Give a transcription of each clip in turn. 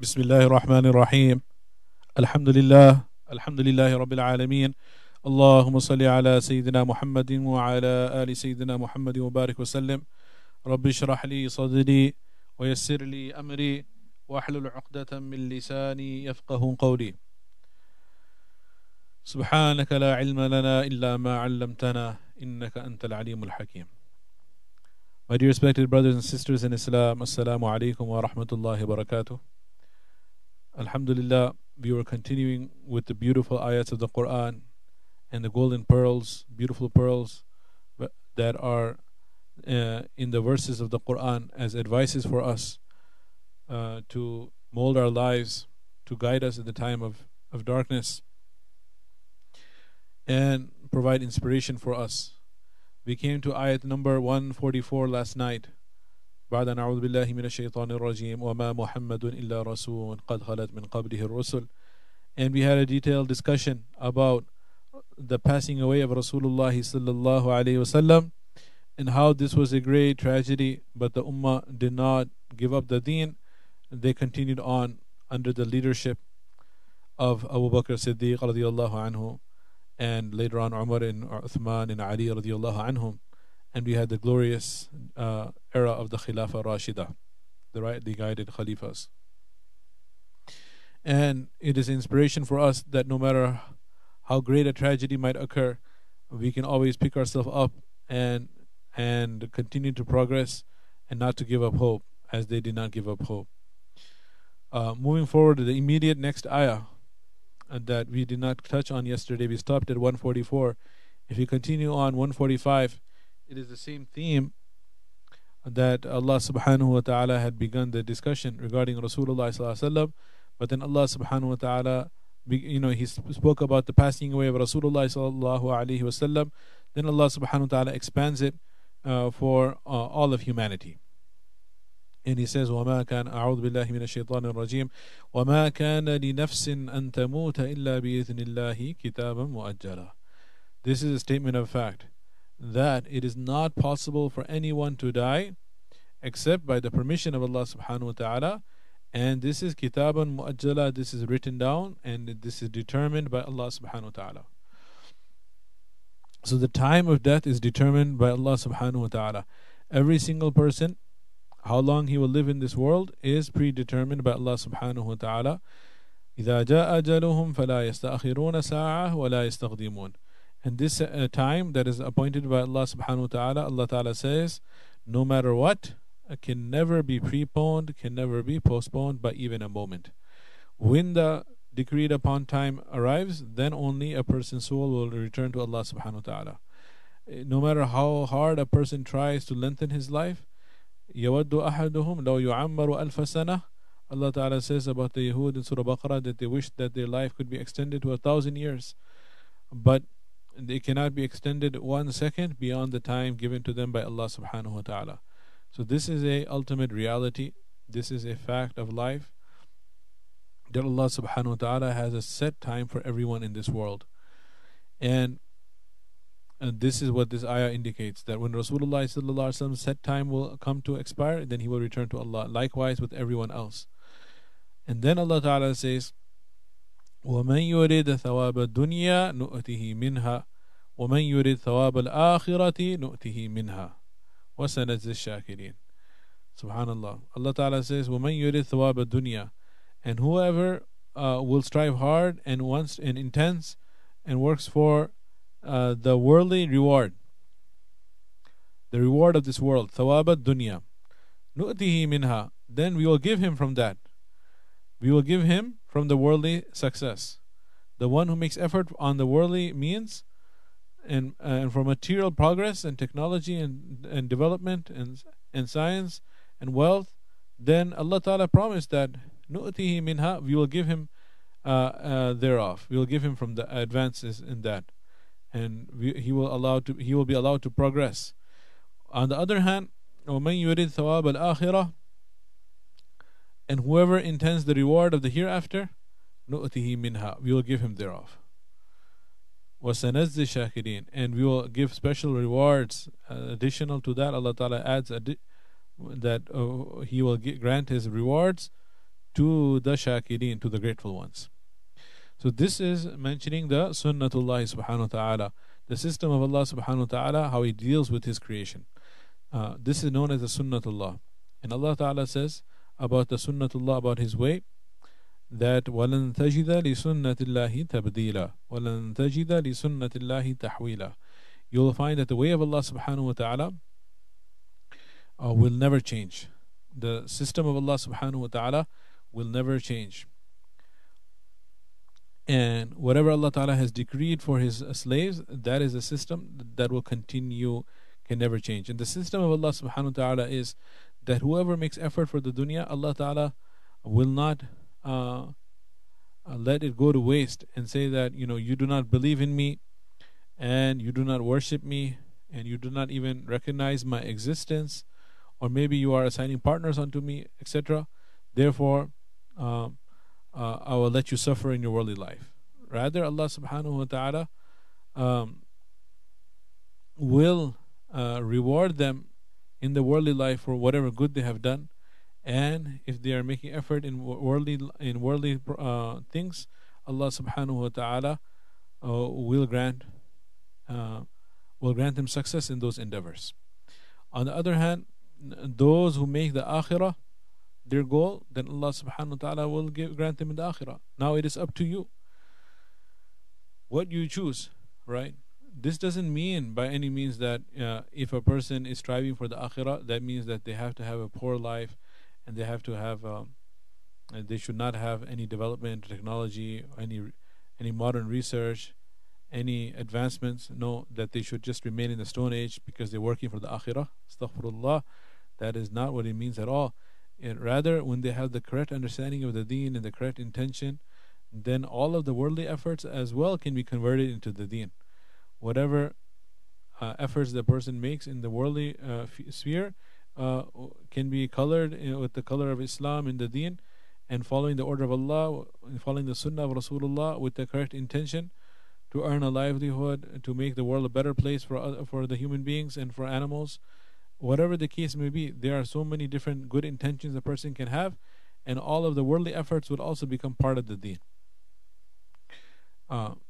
بسم الله الرحمن الرحيم الحمد لله الحمد لله رب العالمين اللهم صل على سيدنا محمد وعلى آل سيدنا محمد وبارك وسلم رب اشرح لي صدري ويسر لي أمري واحلل عقدة من لساني يفقه قولي سبحانك لا علم لنا إلا ما علمتنا إنك أنت العليم الحكيم My dear respected brothers and sisters in Islam, Assalamu alaikum wa rahmatullahi wa barakatuh. Alhamdulillah, we were continuing with the beautiful ayats of the Quran and the golden pearls, beautiful pearls that are uh, in the verses of the Quran as advices for us uh, to mold our lives, to guide us in the time of, of darkness, and provide inspiration for us. We came to ayat number 144 last night. بعد أن أعوذ بالله من الشيطان الرجيم وما محمد إلا رسول قد خلت من قبله الرسل and we had a detailed discussion about the passing away of Rasulullah sallallahu alaihi wasallam and how this was a great tragedy but the ummah did not give up the deen they continued on under the leadership of Abu Bakr Siddiq radiallahu anhu and later on Umar and Uthman and Ali radiallahu anhum. And we had the glorious uh, era of the Khilafah Rashida, the rightly guided Khalifas. And it is inspiration for us that no matter how great a tragedy might occur, we can always pick ourselves up and and continue to progress and not to give up hope as they did not give up hope. Uh, moving forward, to the immediate next ayah that we did not touch on yesterday. We stopped at 144. If we continue on 145, it is the same theme that Allah subhanahu wa ta'ala had begun the discussion regarding Rasulullah sallallahu but then Allah subhanahu wa ta'ala you know he spoke about the passing away of Rasulullah sallallahu alaihi wasallam then Allah subhanahu wa ta'ala expands it uh, for uh, all of humanity and he says وما كان أعوذ بالله من الشيطان الرجيم وما كان لنفس أن تموت إلا بإذن الله كتابا مؤجلا This is a statement of fact that it is not possible for anyone to die except by the permission of Allah subhanahu wa ta'ala and this is kitaban muajjala this is written down and this is determined by Allah subhanahu wa ta'ala so the time of death is determined by Allah subhanahu wa ta'ala every single person how long he will live in this world is predetermined by Allah subhanahu wa ta'ala. إذا جاء أجلهم فلا يستأخرون ساعة ولا يستقدمون. And this uh, time that is appointed by Allah subhanahu wa ta'ala, Allah ta'ala says, no matter what, can never be preponed, can never be postponed by even a moment. When the decreed upon time arrives, then only a person's soul will return to Allah subhanahu wa ta'ala. No matter how hard a person tries to lengthen his life, يود أحدهم لو يعمر ألف سنة Allah Ta'ala says about the Yahud in Surah Baqarah that they wish that their life could be extended to a thousand years but they cannot be extended one second beyond the time given to them by Allah subhanahu wa ta'ala so this is a ultimate reality this is a fact of life that Allah subhanahu wa ta'ala has a set time for everyone in this world and and this is what this ayah indicates that when Rasulullah set time will come to expire, then he will return to Allah. Likewise with everyone else. And then Allah Ta'ala says, وَمَن يُرِدْ ثَوَابَ الدُّنْيَا نُؤْتِهِ مِنْهَا وَمَن يُرِدْ ثَوَابَ الْآخِرَةِ نُؤْتِهِ مِنْهَا وَسَنَجْزِ الشَّاكِرِينَ Subhanallah. Allah Ta'ala says, وَمَن يُرِدْ ثَوَابَ الدُّنْيا And whoever uh, will strive hard and wants and intends and works for uh, the worldly reward, the reward of this world, thawaba dunya. Nu'tihi minha. Then we will give him from that. We will give him from the worldly success. The one who makes effort on the worldly means and, uh, and for material progress and technology and, and development and, and science and wealth, then Allah Ta'ala promised that nu'tihi minha, we will give him uh, uh, thereof. We will give him from the advances in that and we, he will allow to he will be allowed to progress. On the other hand, وَمَن يُرِدْ ثَوَابَ الْآخِرَةِ And whoever intends the reward of the hereafter, نُؤْتِهِ minha, We will give him thereof. وَسَنَزِّ shakirin, And we will give special rewards uh, additional to that. Allah Ta'ala adds adi- that uh, He will get, grant His rewards to the shakirin, to the grateful ones. So this is mentioning the sunnatullah subhanahu wa ta'ala, the system of Allah subhanahu wa ta'ala, how He deals with His creation. Uh, this is known as the sunnatullah. And Allah ta'ala says about the sunnatullah, about His way, that وَلَن تَجِدَ لِسُنَّةِ اللَّهِ تَبْدِيلًا وَلَن تَجِدَ لِسُنَّةِ اللَّهِ تَحْوِيلًا You will find that the way of Allah subhanahu wa ta'ala uh, will never change. The system of Allah subhanahu wa ta'ala will never change. And whatever Allah Ta'ala has decreed for His slaves, that is a system that will continue, can never change. And the system of Allah subhanahu wa ta'ala is that whoever makes effort for the dunya, Allah Ta'ala will not uh, uh, let it go to waste and say that, you know, you do not believe in me and you do not worship me and you do not even recognize my existence or maybe you are assigning partners unto me, etc. Therefore, um, uh, I will let you suffer in your worldly life. Rather, Allah subhanahu wa ta'ala um, will uh, reward them in the worldly life for whatever good they have done. And if they are making effort in worldly in worldly uh, things, Allah subhanahu wa ta'ala uh, will grant uh, will grant them success in those endeavors. On the other hand, those who make the akhirah their goal, then Allah subhanahu wa ta'ala will give, grant them in the akhirah. Now it is up to you. What you choose, right? This doesn't mean by any means that uh, if a person is striving for the akhirah, that means that they have to have a poor life and they have to have, um, they should not have any development, technology, any, any modern research, any advancements. No, that they should just remain in the Stone Age because they're working for the akhirah. Astaghfirullah. That is not what it means at all. And rather, when they have the correct understanding of the deen and the correct intention, then all of the worldly efforts as well can be converted into the deen. Whatever uh, efforts the person makes in the worldly uh, sphere uh, can be colored know, with the color of Islam in the deen and following the order of Allah, following the sunnah of Rasulullah with the correct intention to earn a livelihood, to make the world a better place for, for the human beings and for animals whatever the case may be, there are so many different good intentions a person can have, and all of the worldly efforts would also become part of the deen.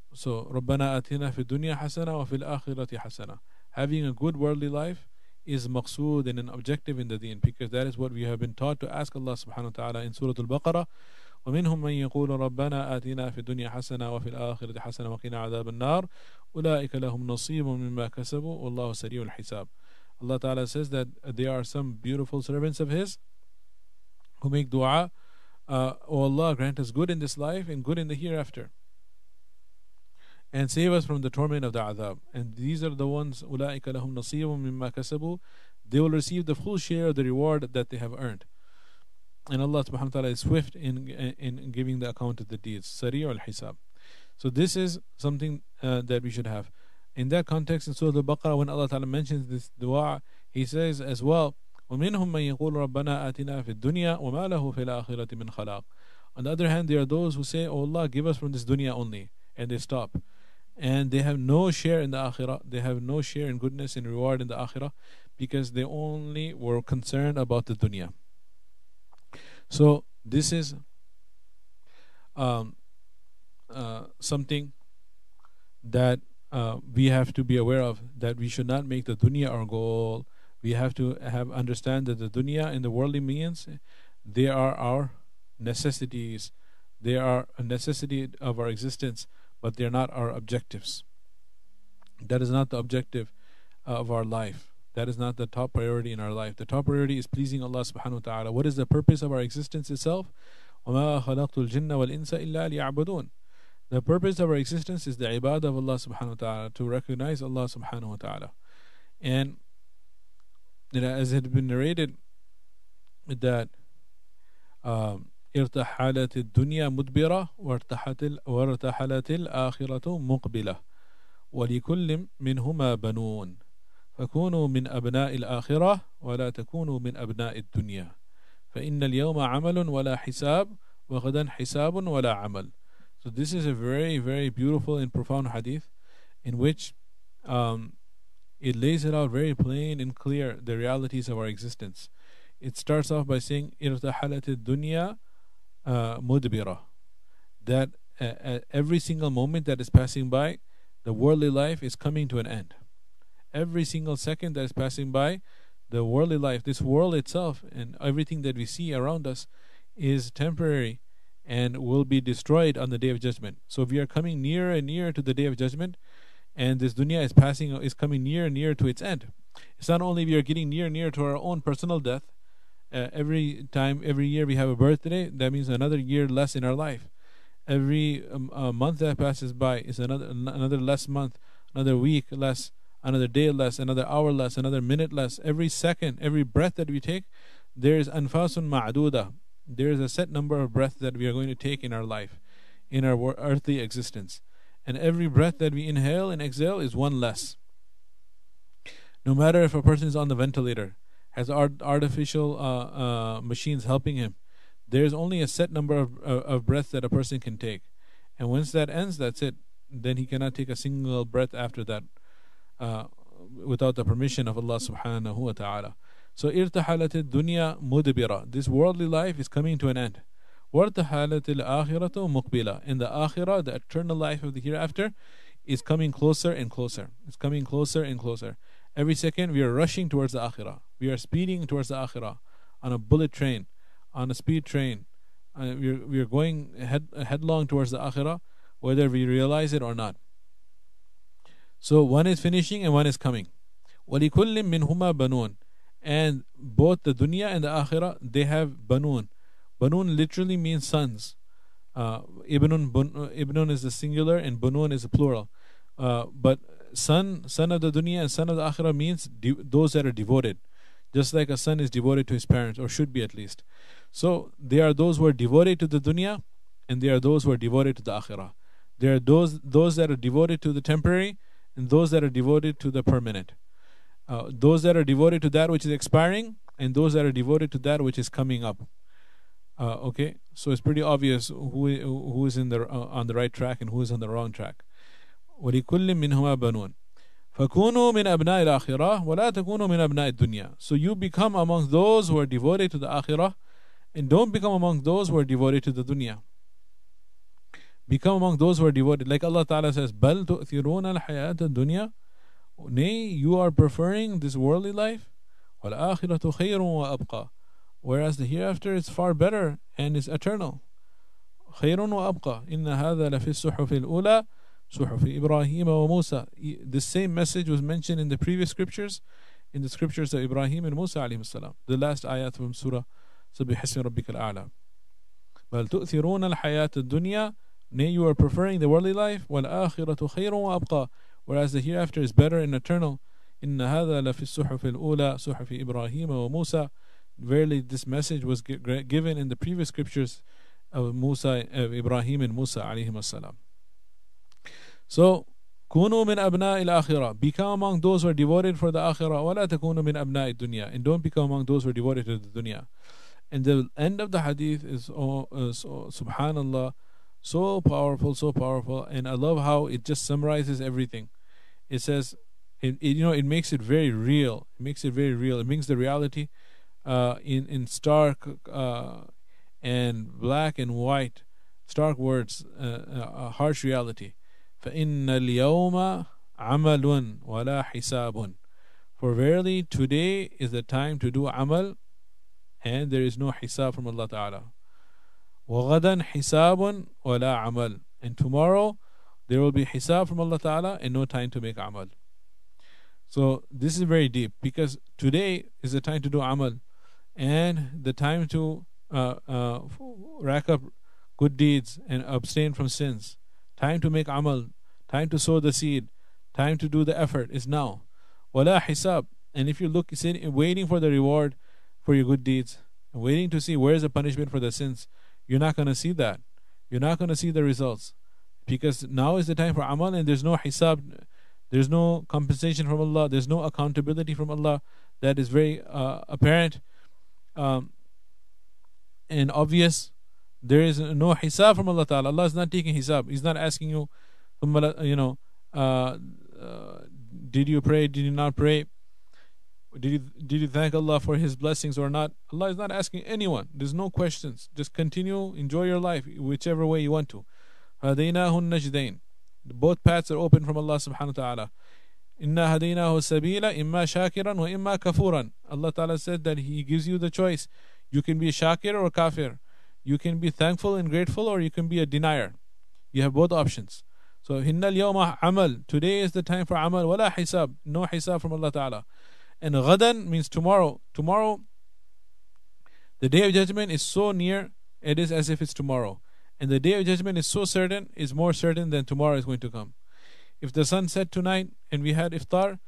Uh, so, رَبَّنَا أَتِنَا فِي الدُّنْيَا حَسَنَةً وَفِي الْآخِرَةِ حَسَنَةً Having a good worldly life is maqsood and an objective in the deen because that is what we have been taught to ask Allah subhanahu wa ta'ala in Surah Al-Baqarah ومنهم من يقول ربنا آتنا في الدنيا حسنة وفي الآخرة حسنة وقنا عذاب النار أولئك لهم نصيب مما كسبوا والله سريع الحساب Allah Ta'ala says that there are some beautiful servants of His who make dua, uh, Oh Allah, grant us good in this life and good in the hereafter. And save us from the torment of the adhab. And these are the ones, أُولَٰئِكَ لَهُمْ نَصِيبٌ مِمَّا كَسَبُوا They will receive the full share of the reward that they have earned. And Allah subhanahu wa ta'ala is swift in, in giving the account of the deeds. Sari al hisab. So this is something uh, that we should have. In that context, in Surah Al-Baqarah, when Allah Ta'ala mentions this dua, He says as well, وَمِنْهُمْ مَنْ يَقُولُ رَبَّنَا آتِنَا فِي الدُّنْيَا وَمَا لَهُ فِي الْآخِرَةِ مِنْ خَلَاقٍ On the other hand, there are those who say, Oh Allah, give us from this dunya only. And they stop. And they have no share in the akhirah. They have no share in goodness and reward in the akhirah because they only were concerned about the dunya. So this is um, uh, something that uh, we have to be aware of that we should not make the dunya our goal. We have to have understand that the dunya and the worldly means they are our necessities. They are a necessity of our existence, but they're not our objectives. That is not the objective of our life. That is not the top priority in our life. The top priority is pleasing Allah subhanahu wa ta'ala. What is the purpose of our existence itself? وَمَا خَلَقْتُ الْجِنَّ وَالْإِنسَ إِلَّا لِيَعْبُدُونَ the purpose of our existence is the ibadah of Allah subhanahu wa ta'ala, to recognize Allah subhanahu wa ta'ala. And as it had been narrated, that ارتحلت الدنيا مدبرة وارتحلت الآخرة مقبلة. ولكل منهما بنون. فكونوا من أبناء الآخرة ولا تكونوا من أبناء الدنيا. فإن اليوم عمل ولا حساب وغدا حساب ولا عمل. So this is a very, very beautiful and profound hadith in which um, it lays it out very plain and clear the realities of our existence. It starts off by saying, إِرْتَحَلَتِ الدُّنْيَا uh, mudbira. That uh, at every single moment that is passing by, the worldly life is coming to an end. Every single second that is passing by, the worldly life, this world itself, and everything that we see around us is temporary and will be destroyed on the day of judgment. So we are coming nearer and nearer to the day of judgment, and this dunya is passing is coming nearer and nearer to its end. It's not only we are getting near and near to our own personal death. Uh, every time, every year we have a birthday, that means another year less in our life. Every um, uh, month that passes by is another another less month, another week less, another day less, another hour less, another minute less. Every second, every breath that we take, there is anfasun ma'duda. There is a set number of breaths that we are going to take in our life, in our earthly existence. And every breath that we inhale and exhale is one less. No matter if a person is on the ventilator, has art, artificial uh, uh, machines helping him, there's only a set number of, uh, of breaths that a person can take. And once that ends, that's it. Then he cannot take a single breath after that uh, without the permission of Allah subhanahu wa ta'ala. So irtahalat dunya mudbira. This worldly life is coming to an end. وارتحلت الآخرة مقبلة. In the akhirah, the eternal life of the hereafter, is coming closer and closer. It's coming closer and closer. Every second, we are rushing towards the akhirah. We are speeding towards the akhirah on a bullet train, on a speed train. Uh, we, are, we are going head, headlong towards the akhirah, whether we realize it or not. So one is finishing and one is coming. وَلِكُلٍّ مِّنْهُمَا بَنُونَ And both the dunya and the akhirah, they have banun. Banun literally means sons. Uh, ibnun, bun, ibnun is the singular and banun is the plural. Uh, but son, son of the dunya and son of the akhirah means de- those that are devoted. Just like a son is devoted to his parents, or should be at least. So they are those who are devoted to the dunya, and they are those who are devoted to the akhirah. There are those those that are devoted to the temporary, and those that are devoted to the permanent. Uh, those that are devoted to that which is expiring, and those that are devoted to that which is coming up. Uh, okay, so it's pretty obvious who who is in the uh, on the right track and who is on the wrong track. ولكل منهما بنون فكونوا من أبناء الآخرة ولا تكونوا من أبناء الدنيا So you become among those who are devoted to the akhirah and don't become among those who are devoted to the dunya. Become among those who are devoted. Like Allah Ta'ala says, بَلْ تُؤْثِرُونَ الْحَيَاةَ الدُّنْيا Nay, you are preferring this worldly life. وَالْآخِرَةُ خَيْرٌ وَأَبْقَى Whereas the hereafter is far better and is eternal. خَيْرٌ وَأَبْقَى إِنَّ هَذَا لَفِي الصُّحُفِ الْأُولَى صحف إبراهيم وموسى The same message was mentioned in the previous scriptures in the scriptures of Ibrahim and Musa عليهم السلام the last ayat from Surah سبح اسم ربك الأعلى بل تؤثرون الحياة الدنيا Nay, you are preferring the worldly life والآخرة خير وأبقى whereas the hereafter is better and eternal إن هذا لفي الصحف الأولى صحف إبراهيم وموسى Verily this message was given in the previous scriptures of Musa of Ibrahim and Musa عليهم السلام so, kunu min abna il akhirah. Become among those who are devoted for the akhirah. Wala takunu min abna dunya. And don't become among those who are devoted to the dunya. And the end of the hadith is, oh, uh, subhanallah, so powerful, so powerful. And I love how it just summarizes everything. It says, it, it, you know, it makes it very real. It makes it very real. It brings the reality uh, in, in stark uh, and black and white, stark words, uh, uh, harsh reality. فإن اليوم عمل ولا حساب For verily today is the time to do amal and there is no hisab from Allah Ta'ala. وغدا حساب ولا عمل And tomorrow there will be hisab from Allah Ta'ala and no time to make amal. So this is very deep because today is the time to do amal and the time to uh, uh, rack up good deeds and abstain from sins. Time to make amal, time to sow the seed, time to do the effort is now. Wala hisab. And if you look, waiting for the reward for your good deeds, waiting to see where's the punishment for the sins, you're not going to see that. You're not going to see the results. Because now is the time for amal and there's no hisab, there's no compensation from Allah, there's no accountability from Allah that is very uh, apparent um, and obvious there is no hisab from Allah Ta'ala. Allah is not taking hisab. He's not asking you, you know, uh, uh, did you pray? Did you not pray? Did you, did you thank Allah for His blessings or not? Allah is not asking anyone. There's no questions. Just continue, enjoy your life, whichever way you want to. Both paths are open from Allah subhanahu wa ta'ala. Inna hadaynahu sabila imma shakiran wa imma kafuran. Allah ta'ala said that He gives you the choice. You can be shakir or kafir. You can be thankful and grateful, or you can be a denier. You have both options. So, hinnal yawma amal. Today is the time for amal. Wala hisab. No hisab from Allah Ta'ala. And ghadan means tomorrow. Tomorrow, the day of judgment is so near, it is as if it's tomorrow. And the day of judgment is so certain, is more certain than tomorrow is going to come. If the sun set tonight and we had iftar,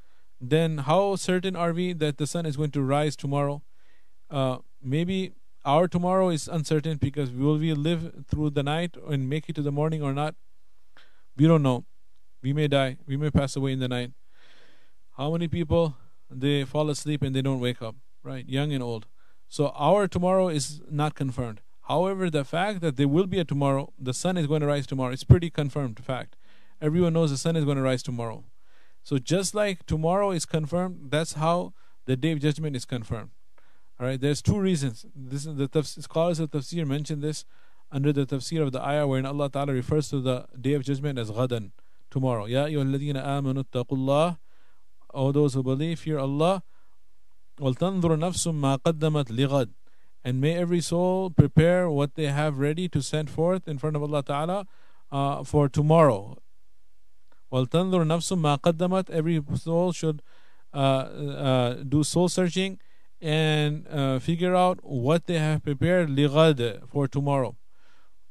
then how certain are we that the sun is going to rise tomorrow? Uh, maybe our tomorrow is uncertain because will we live through the night and make it to the morning or not? We don't know. We may die. We may pass away in the night. How many people they fall asleep and they don't wake up, right? Young and old. So our tomorrow is not confirmed. However, the fact that there will be a tomorrow, the sun is going to rise tomorrow, it's pretty confirmed fact. Everyone knows the sun is going to rise tomorrow. So just like tomorrow is confirmed, that's how the day of judgment is confirmed. All right, there's two reasons. This is the tafsir, scholars of tafsir mention this under the tafsir of the ayah wherein Allah Ta'ala refers to the day of judgment as ghadan, tomorrow. Ya ayyuhalladhina amanu taqullah O those who believe, fear Allah. وَلْتَنْظُرْ نَفْسٌ مَا قَدَّمَتْ لِغَدٍ And may every soul prepare what they have ready to send forth in front of Allah Ta'ala uh, for tomorrow. وَلْتَنْظُرْ نَفْسٌ مَا قَدَّمَتْ Every soul should uh, uh, do soul searching and uh, figure out what they have prepared لِغَدٍ for tomorrow.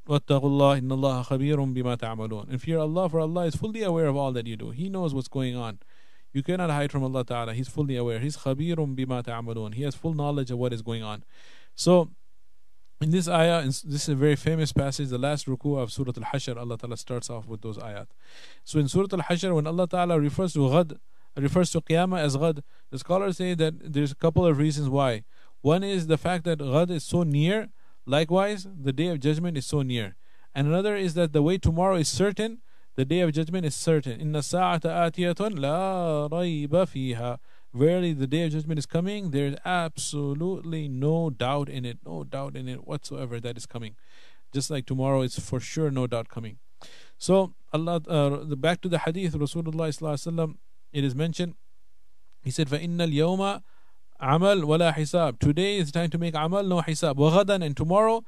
وَاتَّقُوا اللَّهِ إِنَّ اللَّهَ خَبِيرٌ بِمَا تَعْمَلُونَ And fear Allah, for Allah is fully aware of all that you do. He knows what's going on. You cannot hide from Allah Ta'ala. He's fully aware. He's khabirum bima ta'amalun. He has full knowledge of what is going on. So, in this ayah, this is a very famous passage, the last ruku of Surah Al-Hashr, Allah Ta'ala starts off with those ayat. So in Surah Al-Hashr, when Allah Ta'ala refers to ghad, refers to qiyamah as ghad, the scholars say that there's a couple of reasons why. One is the fact that ghad is so near, likewise, the day of judgment is so near. And another is that the way tomorrow is certain, the day of judgment is certain. Inna sa'ata atiyatun la rayba fiha. Verily, the day of judgment is coming. There is absolutely no doubt in it, no doubt in it whatsoever that is coming. Just like tomorrow, is for sure no doubt coming. So, Allah, uh, back to the hadith, Rasulullah it is mentioned. He said, فَإِنَّ الْيَوْمَ عَمَل وَلَا حِسَاب. Today is time to make amal, no hisab. وَغَدًا and tomorrow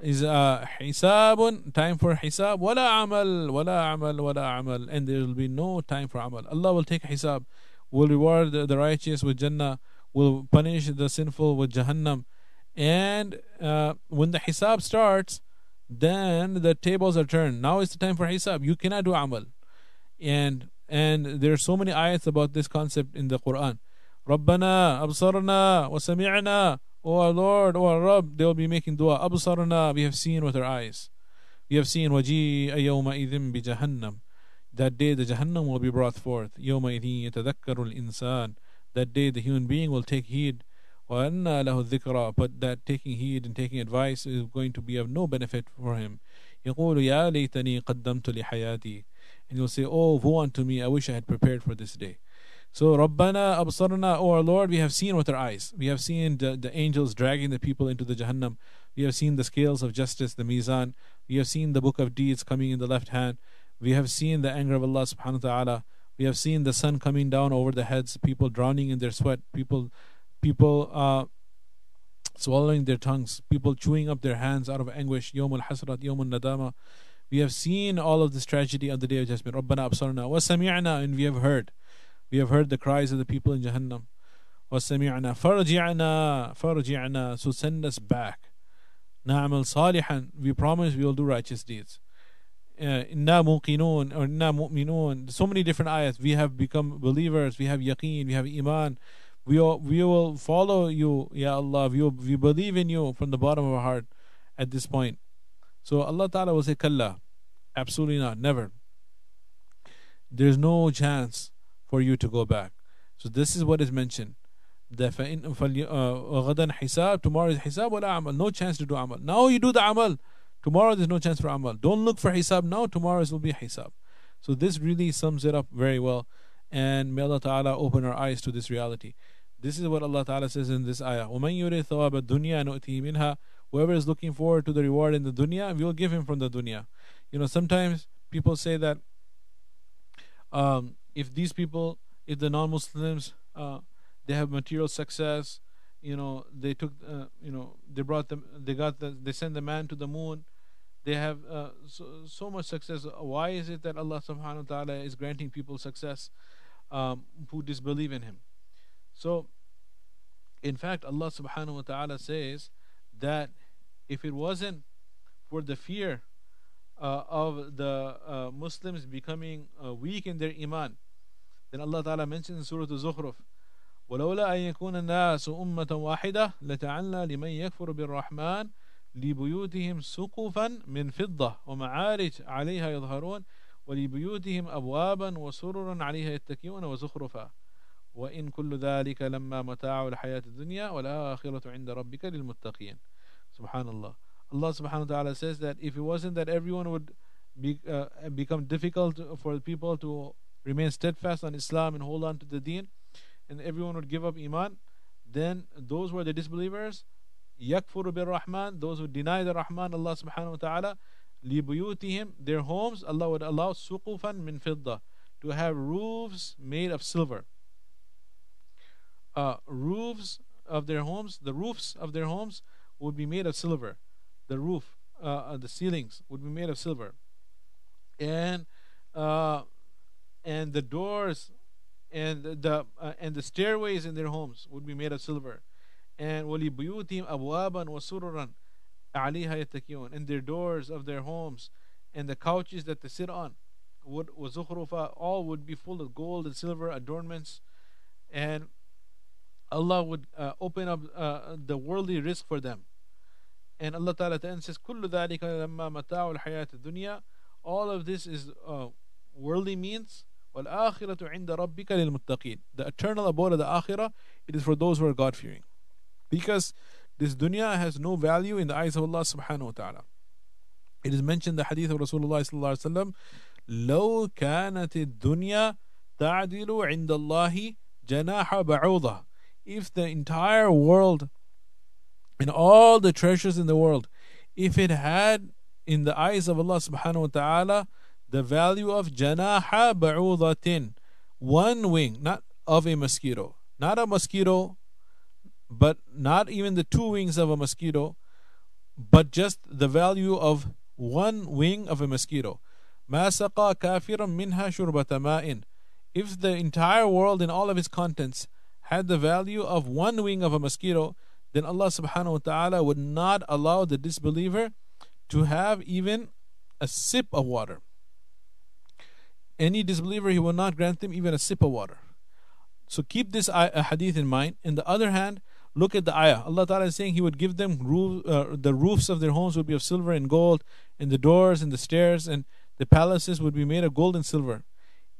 is uh, hisabun, time for hisab, wala amal, wala amal, wala amal, and there will be no time for amal. Allah will take hisab, will reward the, the righteous with Jannah, will punish the sinful with Jahannam. And uh, when the hisab starts, then the tables are turned. Now is the time for hisab. You cannot do amal. And and there are so many ayats about this concept in the Quran. Rabbana, Absarna, Wasami'na, O our Lord, O our Rabb, they will be making dua. Absarna, we have seen with our eyes. We have seen waji ayoma idim bi jahannam. That day the Jahannam will be brought forth. Yoma idin yatadakkarul insan. That day the human being will take heed. But that taking heed and taking advice is going to be of no benefit for him. يقول يا ليتني قدمت لحياتي And he'll say, Oh, woe unto me, I wish I had prepared for this day. So, Rabbana absarna, O our Lord, we have seen with our eyes. We have seen the, the angels dragging the people into the Jahannam. We have seen the scales of justice, the Mizan. We have seen the book of deeds coming in the left hand. We have seen the anger of Allah subhanahu wa ta'ala. We have seen the sun coming down over the heads, people drowning in their sweat, people people uh, swallowing their tongues, people chewing up their hands out of anguish, Yawm al-Hasrat, Yawm al-Nadama. We have seen all of this tragedy on the day of judgment. Rabbana absarna wa sami'na, and we have heard. We have heard the cries of the people in Jahannam. وَسَمِعْنَا فَرْجِعْنَا فَرْجِعْنَا So send us back. نَعْمَلْ صَالِحًا We promise we will do righteous deeds. إِنَّا مُوقِنُونَ or إِنَّا مُؤْمِنُونَ So many different ayats. We have become believers. We have yaqeen. We have iman. We will, we will follow you, Ya Allah. We, will, we believe in you from the bottom of our heart at this point. So Allah Ta'ala will say, Kalla. Absolutely not. Never. There's no chance for you to go back. So this is what is mentioned. فإن غدا حساب tomorrow is حساب ولا عمل no chance to do amal now you do the amal tomorrow there's no chance for amal don't look for hisab now tomorrow will be hisab so this really sums it up very well and may Allah Ta'ala open our eyes to this reality This is what Allah Ta'ala says in this ayah. وَمَنْ يُرِثْ ثَوَابَ الدُّنْيَا نُؤْتِهِ مِنْهَا Whoever is looking forward to the reward in the dunya, we will give him from the dunya. You know, sometimes people say that um, if these people, if the non-Muslims, uh, they have material success, you know, they took, uh, you know, they brought them, they got the, they sent the man to the moon, they have uh, so, so much success. Why is it that Allah Subhanahu wa Taala is granting people success um, who disbelieve in Him? So, in fact, Allah Subhanahu wa Taala says that if it wasn't for the fear uh, of the uh, Muslims becoming uh, weak in their iman, then Allah Ta'ala mentions in Surah Al-Zukhruf, ولولا أن يكون الناس أمة واحدة لجعلنا لمن يكفر بالرحمن لبيوتهم سقفا من فضة ومعارج عليها يظهرون ولبيوتهم أبوابا وسررا عليها يتكئون وزخرفا وإن كل ذلك لما متاع الحياة الدنيا والآخرة عند ربك للمتقين Subhanallah. Allah subhanahu wa ta'ala says that if it wasn't that everyone would be, uh, become difficult for people to remain steadfast on Islam and hold on to the deen, and everyone would give up Iman, then those were the disbelievers, yakfuru bir Rahman, those who deny the Rahman, Allah subhanahu wa ta'ala, libuyutihim, their homes, Allah would allow suqufan min fidda, to have roofs made of silver. Uh, roofs of their homes, the roofs of their homes would be made of silver. The roof, uh, uh, the ceilings would be made of silver, and uh, and the doors and the uh, and the stairways in their homes would be made of silver, and وَلِبُيُوتِهِمْ أَبْوَابًا وَسُرُرًا عليها يتكئون in their doors of their homes. And the couches that they sit on would all would be full of gold and silver adornments. And Allah would uh, open up uh, the worldly rizq for them. And Allah Ta'ala then says كل ذلك لما متاع الحياة الدنيا all of this is uh, worldly means. والآخرة عند ربك للمتقين the eternal abode of the akhirah it is for those who are God fearing because this dunya has no value in the eyes of Allah subhanahu wa ta'ala. It is mentioned in the hadith of Rasulullah sallallahu alaihi wasallam, لو كانت الدنيا تعدل عند الله جناح بعوضة. If the entire world and all the treasures in the world, if it had in the eyes of Allah subhanahu wa ta'ala the value of janaha ba'udatin, one wing, not of a mosquito, not a mosquito, but not even the two wings of a mosquito, but just the value of one wing of a mosquito. ما سقى كافرا منها شربة ماء. If the entire world and all of its contents had the value of one wing of a mosquito, then Allah subhanahu wa ta'ala would not allow the disbeliever to have even a sip of water. Any disbeliever, He will not grant them even a sip of water. So keep this hadith in mind. In the other hand, look at the ayah. Allah Ta'ala is saying He would give them roof, uh, the roofs of their homes would be of silver and gold, and the doors and the stairs and the palaces would be made of gold and silver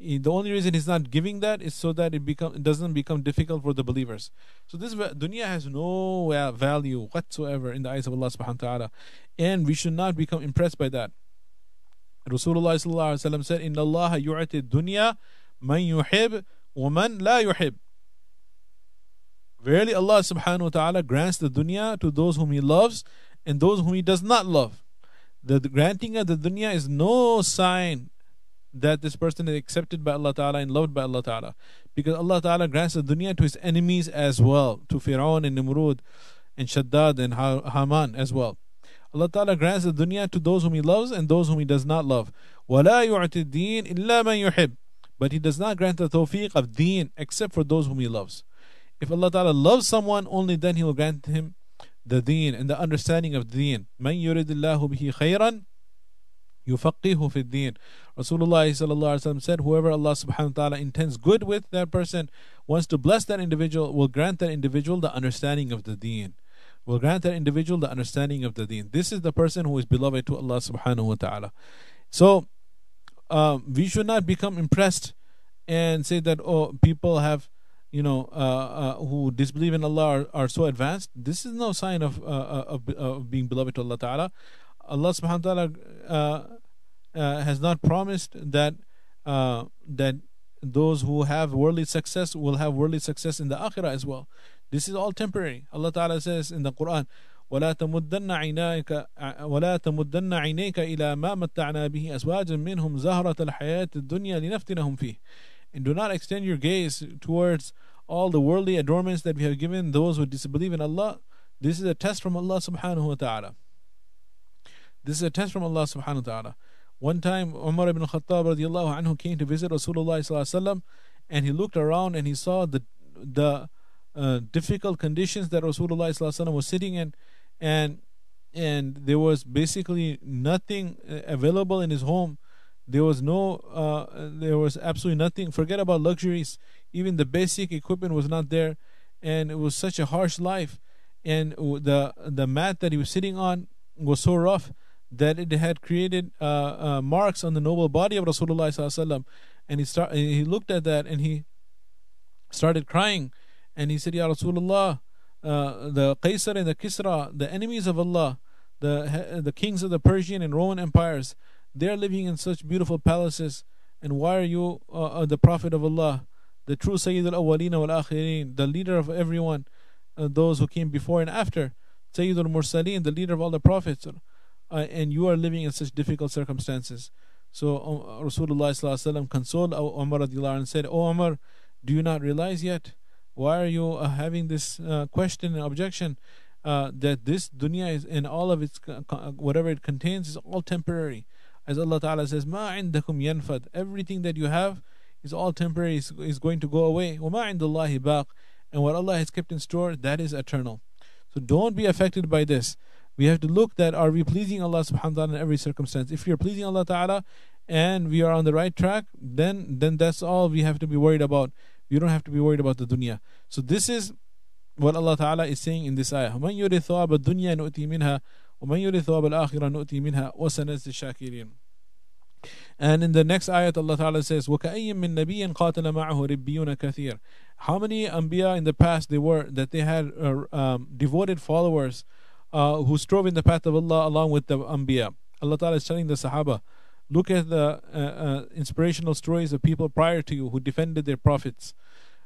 the only reason he's not giving that is so that it become it doesn't become difficult for the believers. So this dunya has no value whatsoever in the eyes of Allah subhanahu wa ta'ala. And we should not become impressed by that. Rasulullah sallallahu alaihi wasallam said, "Inna Allah yu'ti dunya man yuhib wa man la yuhib." Verily Allah subhanahu wa ta'ala grants the dunya to those whom he loves and those whom he does not love. The, the granting of the dunya is no sign that this person is accepted by Allah Ta'ala and loved by Allah Ta'ala. Because Allah Ta'ala grants the dunya to his enemies as well, to Fir'aun and Nimrud and Shaddad and Haman as well. Allah Ta'ala grants the dunya to those whom He loves and those whom He does not love. وَلَا يُعْتِ الدِّينِ إِلَّا مَنْ يُحِبْ But He does not grant the tawfiq of deen except for those whom He loves. If Allah Ta'ala loves someone, only then He will grant him the deen and the understanding of deen. مَنْ يُرِدِ اللَّهُ بِهِ خَيْرًا يفقهه في الدين Rasulullah sallallahu said whoever Allah subhanahu wa ta'ala intends good with that person wants to bless that individual will grant that individual the understanding of the deen will grant that individual the understanding of the deen this is the person who is beloved to Allah subhanahu wa ta'ala so um, we should not become impressed and say that oh people have you know uh, uh, who disbelieve in Allah are, are, so advanced this is no sign of, uh, uh of, of being beloved to Allah ta'ala Allah subhanahu wa ta'ala uh, uh, has not promised that uh, that those who have worldly success will have worldly success in the akhirah as well. This is all temporary. Allah Ta'ala says in the Quran, ولا تمدن عينيك ولا تمدن عينيك إلى ما متعنا به أزواجا منهم زهرة الحياة الدنيا لنفتنهم فيه. and do not extend your gaze towards all the worldly adornments that we have given those who disbelieve in Allah. This is a test from Allah subhanahu wa ta'ala. This is a test from Allah subhanahu wa ta'ala. One time Umar ibn Khattab radiallahu anhu came to visit Rasulullah and he looked around and he saw the the uh, difficult conditions that Rasulullah was sitting in and and there was basically nothing uh, available in his home there was no uh, there was absolutely nothing. Forget about luxuries. Even the basic equipment was not there. And it was such a harsh life. And the the mat that he was sitting on was so rough that it had created uh, uh, marks on the noble body of Rasulullah and he start he looked at that and he started crying. And he said Ya Rasulullah uh, the Qaisar and the Kisra, the enemies of Allah, the the kings of the Persian and Roman empires, they are living in such beautiful palaces. And why are you uh, uh the Prophet of Allah, the true Sayyid al Awwalina wal Akhirin, the leader of everyone, uh, those who came before and after, Sayyid al Mursaleen, the leader of all the prophets, uh, and you are living in such difficult circumstances. So uh, Rasulullah consoled Umar and said, "O Umar, do you not realize yet?" Why are you uh, having this uh, question and objection uh, that this dunya is in all of its whatever it contains is all temporary? As Allah Ta'ala says, Ma indakum yanfad. Everything that you have is all temporary, is, is going to go away. وَمَا عِنْدَ اللَّهِ بَاقٍ And what Allah has kept in store, that is eternal. So don't be affected by this. We have to look that are we pleasing Allah subhanahu wa ta'ala in every circumstance. If you're pleasing Allah Ta'ala and we are on the right track, then then that's all we have to be worried about. You don't have to be worried about the dunya. So this is what Allah Ta'ala is saying in this ayah. وَمَنْ يُرِثْ ثَوَابَ الدُّنْيَا نُؤْتِي مِنْهَا وَمَنْ يُرِثْ ثَوَابَ الْآخِرَةِ نُؤْتِي مِنْهَا وَسَنَزْدِ الشَّاكِرِينَ and in the next ayat, Allah Ta'ala says, وَكَأَيٍّ مِّن نَبِيٍّ قَاتَلَ مَعَهُ رِبِّيُّونَ كَثِيرٌ How many Anbiya in the past they were, that they had uh, um, devoted followers uh, who strove in the path of Allah along with the Anbiya. Allah Ta'ala is telling the Sahaba, look at the uh, uh inspirational stories of people prior to you who defended their prophets.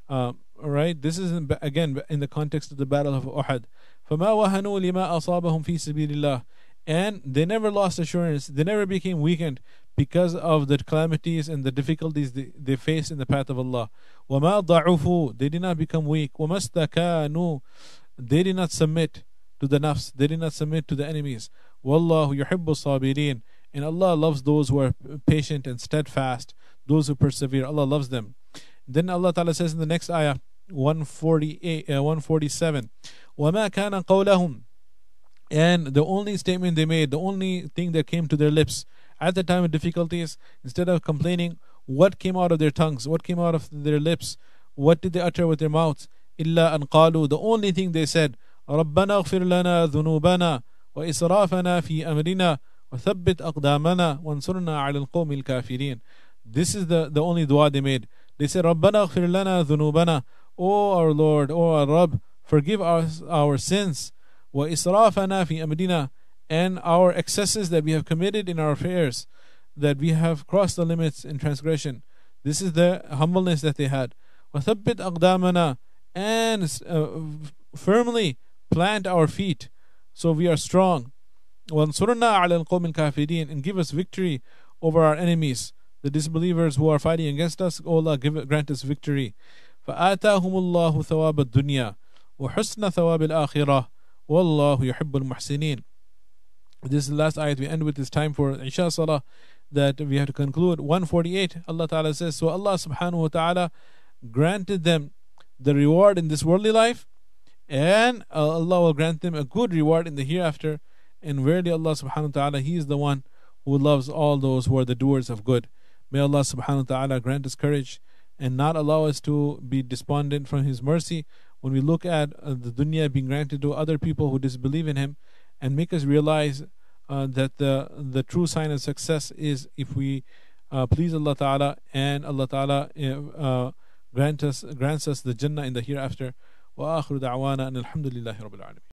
Uh, all right, this is in, again in the context of the Battle of Uhud. فَمَا وَهَنُوا لِمَا أَصَابَهُم فِي سَبِيلِ اللَّهِ And they never lost assurance, they never became weakened because of the calamities and the difficulties they, they faced in the path of Allah. وَمَا ضَعُفُوا They did not become weak. وَمَا اسْتَكَانُوا They did not submit to the nafs, they did not submit to the enemies. وَاللَّهُ يُحِبُّ الصَّابِرِينَ And Allah loves those who are patient and steadfast, those who persevere. Allah loves them. Then Allah Ta'ala says in the next ayah, 148, uh, 147, وَمَا كَانَ قَوْلَهُمْ And the only statement they made, the only thing that came to their lips at the time of difficulties, instead of complaining, what came out of their tongues, what came out of their lips, what did they utter with their mouths? إِلَّا أَن قَالُوا The only thing they said, رَبَّنَا اغْفِرْ لَنَا ذُنُوبَنَا وإسرافنا في أمرنا وثبت أقدامنا وانصرنا على القوم الكافرين This is the, the only dua they made. They said, رَبَّنَا اغْفِرْ لَنَا ذُنُوبَنَا O our Lord, O our Rabb, forgive us our sins. وَإِسْرَافَنَا فِي أَمْرِنَا And our excesses that we have committed in our affairs, that we have crossed the limits in transgression. This is the humbleness that they had. وَثَبِّتْ أَقْدَامَنَا And uh, firmly plant our feet so we are strong. وَانْصُرْنَا عَلَى الْقَوْمِ الْكَافِرِينَ And give us victory over our enemies the disbelievers who are fighting against us, O Allah, give, grant us victory. فآتاهم الله ثواب الدنيا وحسن ثواب الآخرة والله يحب المحسنين this is the last ayat we end with this time for Isha Salah that we have to conclude. 148, Allah Ta'ala says, So Allah subhanahu wa ta'ala granted them the reward in this worldly life and Allah will grant them a good reward in the hereafter. And verily Allah subhanahu wa ta'ala, He is the one who loves all those who are the doers of good. May Allah subhanahu wa ta'ala grant us courage and not allow us to be despondent from His mercy when we look at uh, the dunya being granted to other people who disbelieve in Him and make us realize uh, that the, the true sign of success is if we uh, please Allah Ta'ala and Allah Ta'ala uh, grant us, grants us the Jannah in the hereafter. وآخر دعوانا أن الحمد لله رب العالمين